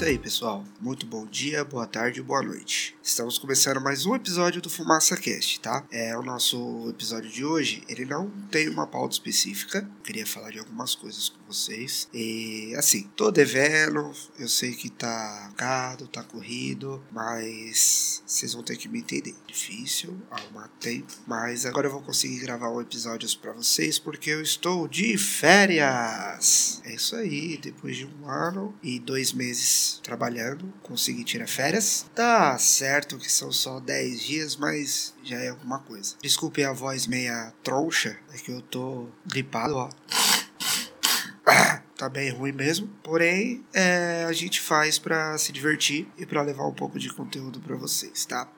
isso aí, pessoal. Muito bom dia, boa tarde, boa noite. Estamos começando mais um episódio do Fumaça Cast, tá? É o nosso episódio de hoje. Ele não tem uma pauta específica. queria falar de algumas coisas com vocês. E assim, tô devendo. Eu sei que tá caro, tá corrido, mas vocês vão ter que me entender. Difícil arrumar tempo, mas agora eu vou conseguir gravar um episódio para vocês porque eu estou de férias. É isso aí. Depois de um ano e dois meses trabalhando, consegui tirar férias. Tá certo que são só 10 dias, mas já é alguma coisa. Desculpe a voz meia troncha, é que eu tô gripado, ó tá bem ruim mesmo. Porém, é, a gente faz para se divertir e para levar um pouco de conteúdo para vocês, tá?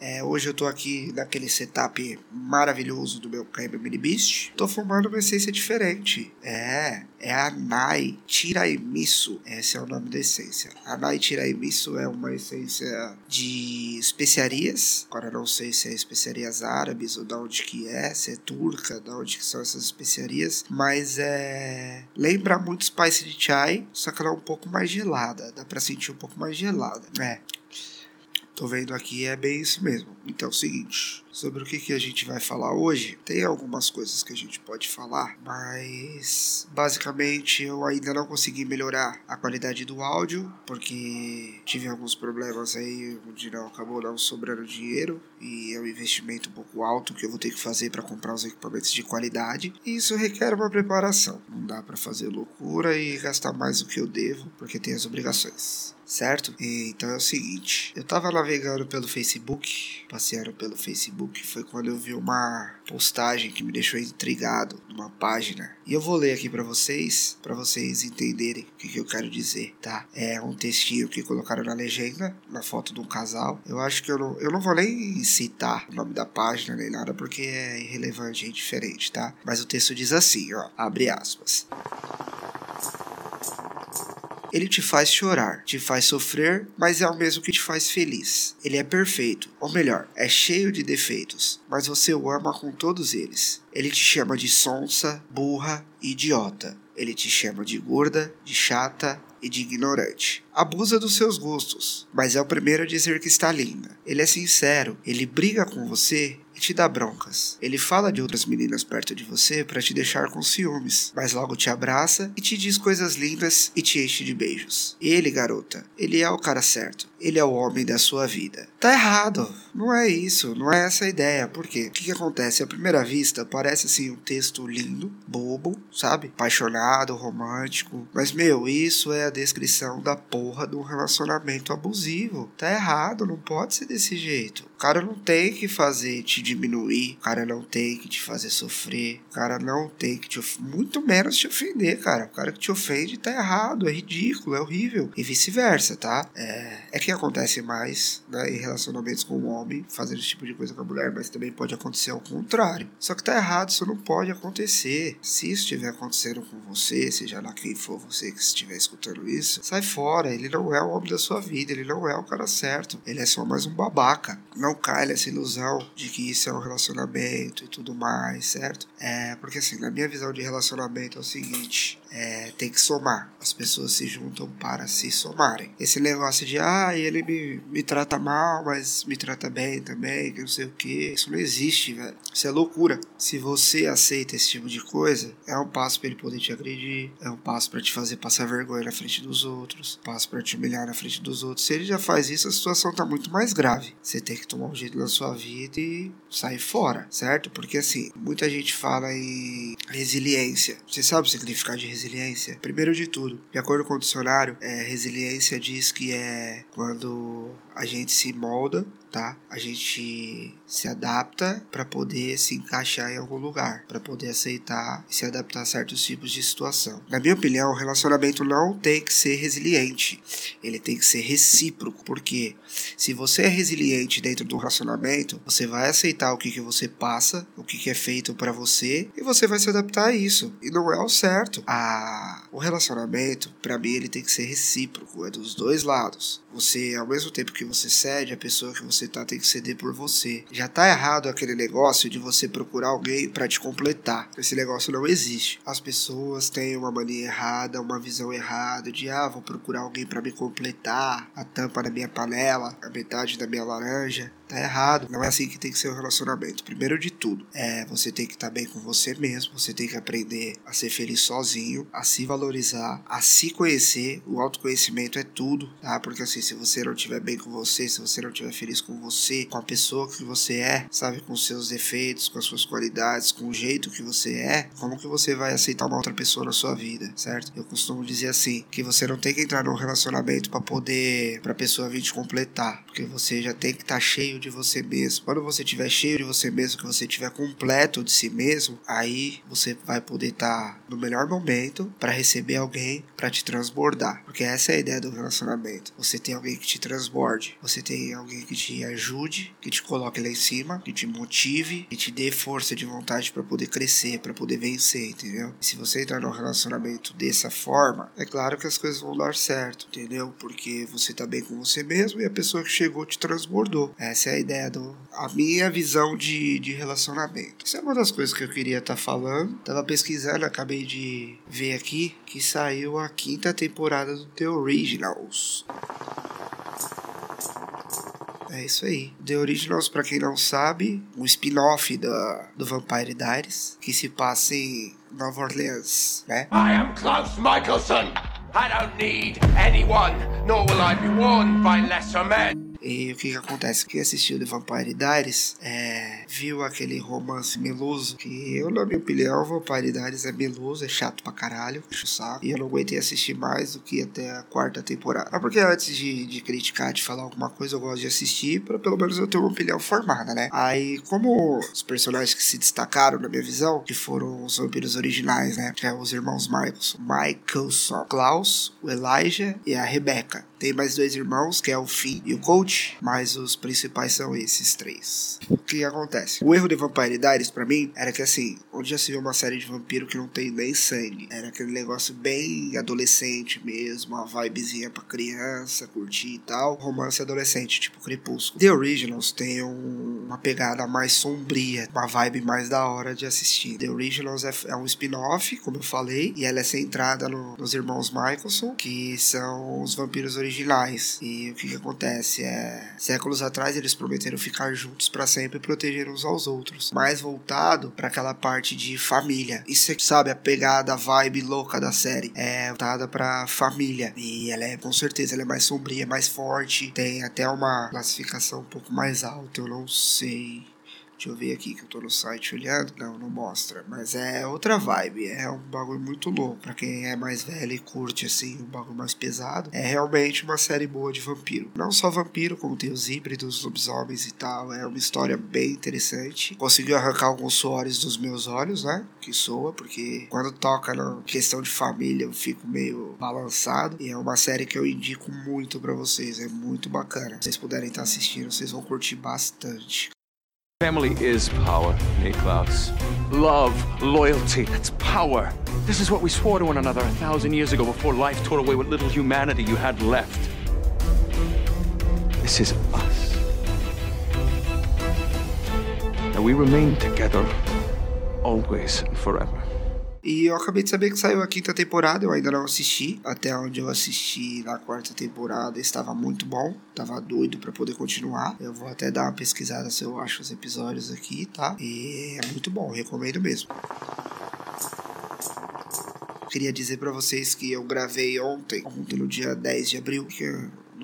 É, hoje eu tô aqui naquele setup maravilhoso do meu Kyber Mini Beast. Tô fumando uma essência diferente. É, é a Nai Tiraimisu. Esse é o nome da essência. A Nai Tiraimisu é uma essência de especiarias. Agora não sei se é especiarias árabes ou de onde que é, se é turca, de onde que são essas especiarias, mas é lembra muito Spice de Chai, só que ela é um pouco mais gelada. Dá pra sentir um pouco mais gelada. É. Tô vendo aqui, é bem isso mesmo. Então é o seguinte, sobre o que, que a gente vai falar hoje, tem algumas coisas que a gente pode falar, mas basicamente eu ainda não consegui melhorar a qualidade do áudio, porque tive alguns problemas aí onde não acabou não sobrando dinheiro e é um investimento um pouco alto que eu vou ter que fazer para comprar os equipamentos de qualidade. E isso requer uma preparação. Não dá para fazer loucura e gastar mais do que eu devo, porque tem as obrigações certo? E, então é o seguinte, eu tava navegando pelo Facebook, passeando pelo Facebook, foi quando eu vi uma postagem que me deixou intrigado numa página. E eu vou ler aqui para vocês, para vocês entenderem o que, que, eu quero dizer, tá? É um textinho que colocaram na legenda, na foto de um casal. Eu acho que eu não, eu não vou nem citar o nome da página nem nada, porque é irrelevante e diferente, tá? Mas o texto diz assim, ó, abre aspas. Ele te faz chorar, te faz sofrer, mas é o mesmo que te faz feliz. Ele é perfeito, ou melhor, é cheio de defeitos, mas você o ama com todos eles. Ele te chama de sonsa, burra e idiota. Ele te chama de gorda, de chata e de ignorante. Abusa dos seus gostos, mas é o primeiro a dizer que está linda. Ele é sincero, ele briga com você e te dá broncas. Ele fala de outras meninas perto de você para te deixar com ciúmes, mas logo te abraça e te diz coisas lindas e te enche de beijos. Ele, garota, ele é o cara certo. Ele é o homem da sua vida. Tá errado. Não é isso, não é essa a ideia. Por quê? O que, que acontece? À primeira vista, parece assim um texto lindo, bobo, sabe? Apaixonado, romântico. Mas, meu, isso é a descrição da porra de um relacionamento abusivo. Tá errado, não pode ser desse jeito. O cara não tem que fazer te diminuir, o cara não tem que te fazer sofrer, o cara não tem que te muito menos te ofender, cara. O cara que te ofende tá errado, é ridículo, é horrível. E vice-versa, tá? É, é que acontece mais né, em relacionamentos com o homem, fazendo esse tipo de coisa com a mulher, mas também pode acontecer ao contrário. Só que tá errado, isso não pode acontecer. Se isso estiver acontecendo com você, seja lá quem for você que estiver escutando isso, sai fora. Ele não é o homem da sua vida, ele não é o cara certo. Ele é só mais um babaca. Não cai nessa ilusão de que isso é um relacionamento e tudo mais, certo? É, porque assim, na minha visão de relacionamento é o seguinte: é, tem que somar. As pessoas se juntam para se somarem. Esse negócio de, ah, ele me, me trata mal, mas me trata bem também, que não sei o que. Isso não existe, velho. Isso é loucura. Se você aceita esse tipo de coisa, é um passo para ele poder te agredir, é um passo para te fazer passar vergonha na frente dos outros, passo para te humilhar na frente dos outros. Se ele já faz isso, a situação tá muito mais grave. Você tem que tomar um jeito na sua vida e sair fora, certo? Porque assim, muita gente fala em resiliência. Você sabe o significado de resiliência? Primeiro de tudo, de acordo com o dicionário, é, resiliência diz que é quando a gente se molda tá? A gente se adapta para poder se encaixar em algum lugar, para poder aceitar e se adaptar a certos tipos de situação. Na minha opinião, o relacionamento não tem que ser resiliente, ele tem que ser recíproco, porque se você é resiliente dentro do relacionamento, você vai aceitar o que, que você passa, o que, que é feito para você e você vai se adaptar a isso. E não é o certo. A O relacionamento, para mim, ele tem que ser recíproco, é dos dois lados. Você, ao mesmo tempo que você cede, a pessoa que você tá tem que ceder por você. Já tá errado aquele negócio de você procurar alguém para te completar. Esse negócio não existe. As pessoas têm uma mania errada, uma visão errada de ah, vou procurar alguém para me completar, a tampa da minha panela, a metade da minha laranja. Tá errado. Não é assim que tem que ser o relacionamento. Primeiro de tudo, é você tem que estar tá bem com você mesmo. Você tem que aprender a ser feliz sozinho, a se valorizar, a se conhecer. O autoconhecimento é tudo, tá? Porque assim, se você não estiver bem com você, se você não estiver feliz com você, com a pessoa que você é, sabe, com seus defeitos, com as suas qualidades, com o jeito que você é, como que você vai aceitar uma outra pessoa na sua vida, certo? Eu costumo dizer assim, que você não tem que entrar num relacionamento para poder, pra pessoa vir te completar, porque você já tem que estar tá cheio cheio de você mesmo. Quando você estiver cheio de você mesmo, que você estiver completo de si mesmo, aí você vai poder estar tá no melhor momento para receber alguém para te transbordar. Porque essa é a ideia do relacionamento. Você tem alguém que te transborde, você tem alguém que te ajude, que te coloque lá em cima, que te motive, que te dê força de vontade para poder crescer, para poder vencer, entendeu? E se você entrar num relacionamento dessa forma, é claro que as coisas vão dar certo, entendeu? Porque você tá bem com você mesmo e a pessoa que chegou te transbordou. Essa é a ideia do. A minha visão de, de relacionamento. Isso é uma das coisas que eu queria estar tá falando. Tava pesquisando, acabei de ver aqui que saiu a quinta temporada do The Originals. É isso aí. The Originals, pra quem não sabe, um spin-off da, do Vampire Diaries, que se passa em Nova Orleans, né? I am Klaus Michelson. I don't need anyone, nor will I be warned by lesser men. E o que, que acontece? Quem assistiu The Vampire Diaries é, viu aquele romance meloso que eu, na minha opinião, Vampire Diaries é meloso, é chato pra caralho, puxa o saco. E eu não aguentei assistir mais do que até a quarta temporada. Mas porque antes de, de criticar, de falar alguma coisa, eu gosto de assistir pra pelo menos eu ter uma opinião formada, né? Aí, como os personagens que se destacaram na minha visão, que foram os vampiros originais, né? Que é os irmãos Michaelson. Michaelson, Klaus, o Elijah e a Rebecca. Tem mais dois irmãos, que é o Finn e o Coach, mas os principais são esses três. O que acontece? O erro de Vampire Diaries, pra mim, era que assim, onde já se viu uma série de vampiro que não tem nem sangue. Era aquele negócio bem adolescente mesmo, uma vibezinha pra criança, curtir e tal. Romance adolescente, tipo Crepúsculo. The Originals tem um, uma pegada mais sombria, uma vibe mais da hora de assistir. The Originals é, é um spin-off, como eu falei, e ela é centrada no, nos irmãos Michelson, que são os vampiros originais originais. E o que, que acontece? É, séculos atrás eles prometeram ficar juntos para sempre e proteger uns aos outros. Mais voltado para aquela parte de família. Isso é, sabe, a pegada, a vibe louca da série. É voltada pra família. E ela é, com certeza, ela é mais sombria, mais forte. Tem até uma classificação um pouco mais alta, eu não sei. Deixa eu ver aqui que eu tô no site olhando. Não, não mostra. Mas é outra vibe. É um bagulho muito louco. Pra quem é mais velho e curte, assim, um bagulho mais pesado. É realmente uma série boa de vampiro. Não só vampiro, como tem os híbridos, lobisomens e tal. É uma história bem interessante. Conseguiu arrancar alguns suores dos meus olhos, né? Que soa, porque quando toca na questão de família eu fico meio balançado. E é uma série que eu indico muito para vocês. É muito bacana. Se vocês puderem estar assistindo, vocês vão curtir bastante. Family is power, Niklaus. Love, loyalty, that's power. This is what we swore to one another a thousand years ago before life tore away what little humanity you had left. This is us. And we remain together, always and forever. E eu acabei de saber que saiu a quinta temporada, eu ainda não assisti. Até onde eu assisti na quarta temporada estava muito bom, tava doido para poder continuar. Eu vou até dar uma pesquisada se eu acho os episódios aqui, tá? E é muito bom, recomendo mesmo. Queria dizer para vocês que eu gravei ontem, ontem no dia 10 de abril, que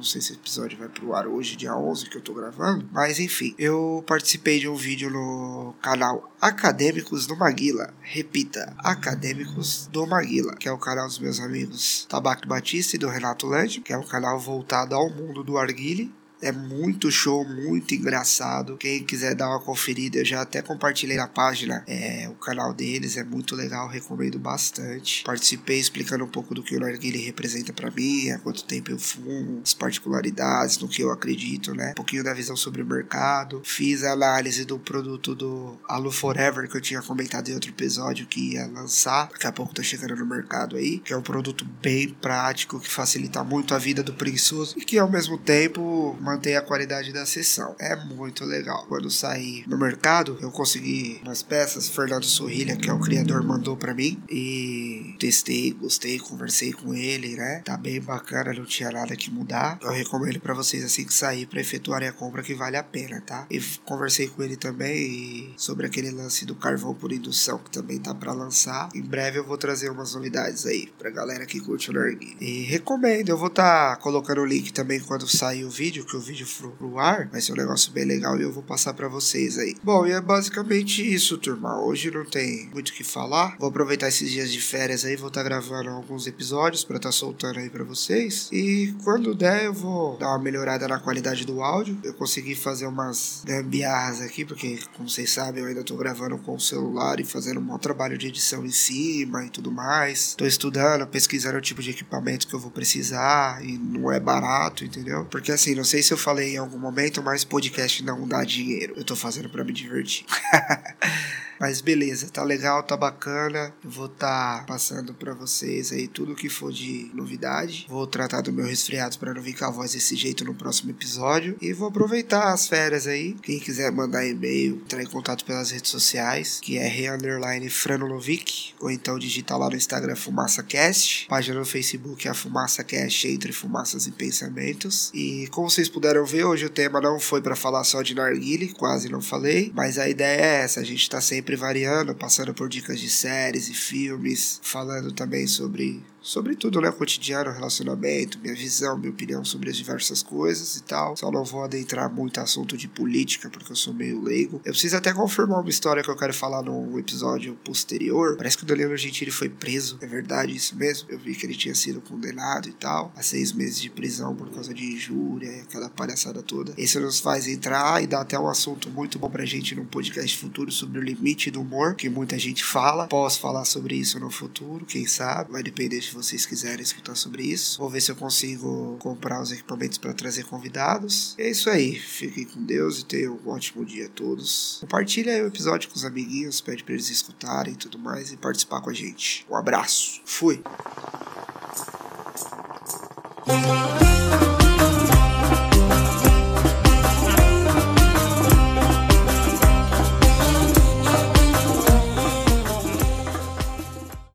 não sei se esse episódio vai pro ar hoje, dia 11, que eu tô gravando. Mas enfim, eu participei de um vídeo no canal Acadêmicos do Maguila. Repita, Acadêmicos do Maguila, que é o canal dos meus amigos Tabaco Batista e do Renato Led, que é um canal voltado ao mundo do arguile É muito show, muito engraçado. Quem quiser dar uma conferida, eu já até compartilhei na página é, o canal deles, é muito legal, recomendo bastante. Participei explicando um pouco do que o narguile representa para mim, há quanto tempo eu fumo, as particularidades, no que eu acredito, né? Um pouquinho da visão sobre o mercado. Fiz a análise do produto do Alu Forever que eu tinha comentado em outro episódio que ia lançar. Daqui a pouco tá chegando no mercado aí, que é um produto bem prático que facilita muito a vida do preguiçoso e que ao mesmo tempo a qualidade da sessão. É muito legal. Quando sair no mercado, eu consegui umas peças, Fernando Sorrilha, que é o criador, mandou para mim e testei, gostei, conversei com ele, né? Tá bem bacana, não tinha nada que mudar. Eu recomendo para vocês assim que sair para efetuarem a compra que vale a pena, tá? E conversei com ele também sobre aquele lance do carvão por indução que também tá para lançar. Em breve eu vou trazer umas novidades aí pra galera que curte o narguilé. E recomendo, eu vou estar tá colocando o link também quando sair o vídeo, o vídeo for pro ar, vai ser um negócio bem legal e eu vou passar para vocês aí. Bom, e é basicamente isso, turma. Hoje não tem muito o que falar. Vou aproveitar esses dias de férias aí, vou estar tá gravando alguns episódios para estar tá soltando aí para vocês. E quando der, eu vou dar uma melhorada na qualidade do áudio. Eu consegui fazer umas gambiarras aqui, porque, como vocês sabem, eu ainda tô gravando com o celular e fazendo um bom trabalho de edição em cima e tudo mais. Tô estudando, pesquisando o tipo de equipamento que eu vou precisar e não é barato, entendeu? Porque assim, não sei se eu falei em algum momento, mas podcast não dá dinheiro. Eu tô fazendo para me divertir. Mas beleza, tá legal, tá bacana. Eu vou estar tá passando para vocês aí tudo que for de novidade. Vou tratar do meu resfriado para não vir com a voz desse jeito no próximo episódio. E vou aproveitar as férias aí. Quem quiser mandar e-mail, entrar em contato pelas redes sociais, que é re franolovic, ou então digitar lá no Instagram FumaçaCast. Página no Facebook é a FumaçaCast entre fumaças e pensamentos. E como vocês puderam ver, hoje o tema não foi para falar só de narguile, quase não falei, mas a ideia é essa, a gente tá sempre sempre variando, passando por dicas de séries e filmes, falando também sobre sobre tudo, né? Cotidiano, relacionamento, minha visão, minha opinião sobre as diversas coisas e tal. Só não vou adentrar muito assunto de política, porque eu sou meio leigo. Eu preciso até confirmar uma história que eu quero falar num episódio posterior. Parece que o Danilo Gentili foi preso. É verdade isso mesmo? Eu vi que ele tinha sido condenado e tal. A seis meses de prisão por causa de injúria e aquela palhaçada toda. Esse nos faz entrar e dá até um assunto muito bom pra gente num podcast futuro sobre o limite do humor, que muita gente fala. Posso falar sobre isso no futuro, quem sabe? Vai depender de vocês quiserem escutar sobre isso. Vou ver se eu consigo comprar os equipamentos para trazer convidados. É isso aí. Fiquem com Deus e tenham um ótimo dia a todos. Compartilha o episódio com os amiguinhos, pede para eles escutarem e tudo mais e participar com a gente. Um abraço. Fui.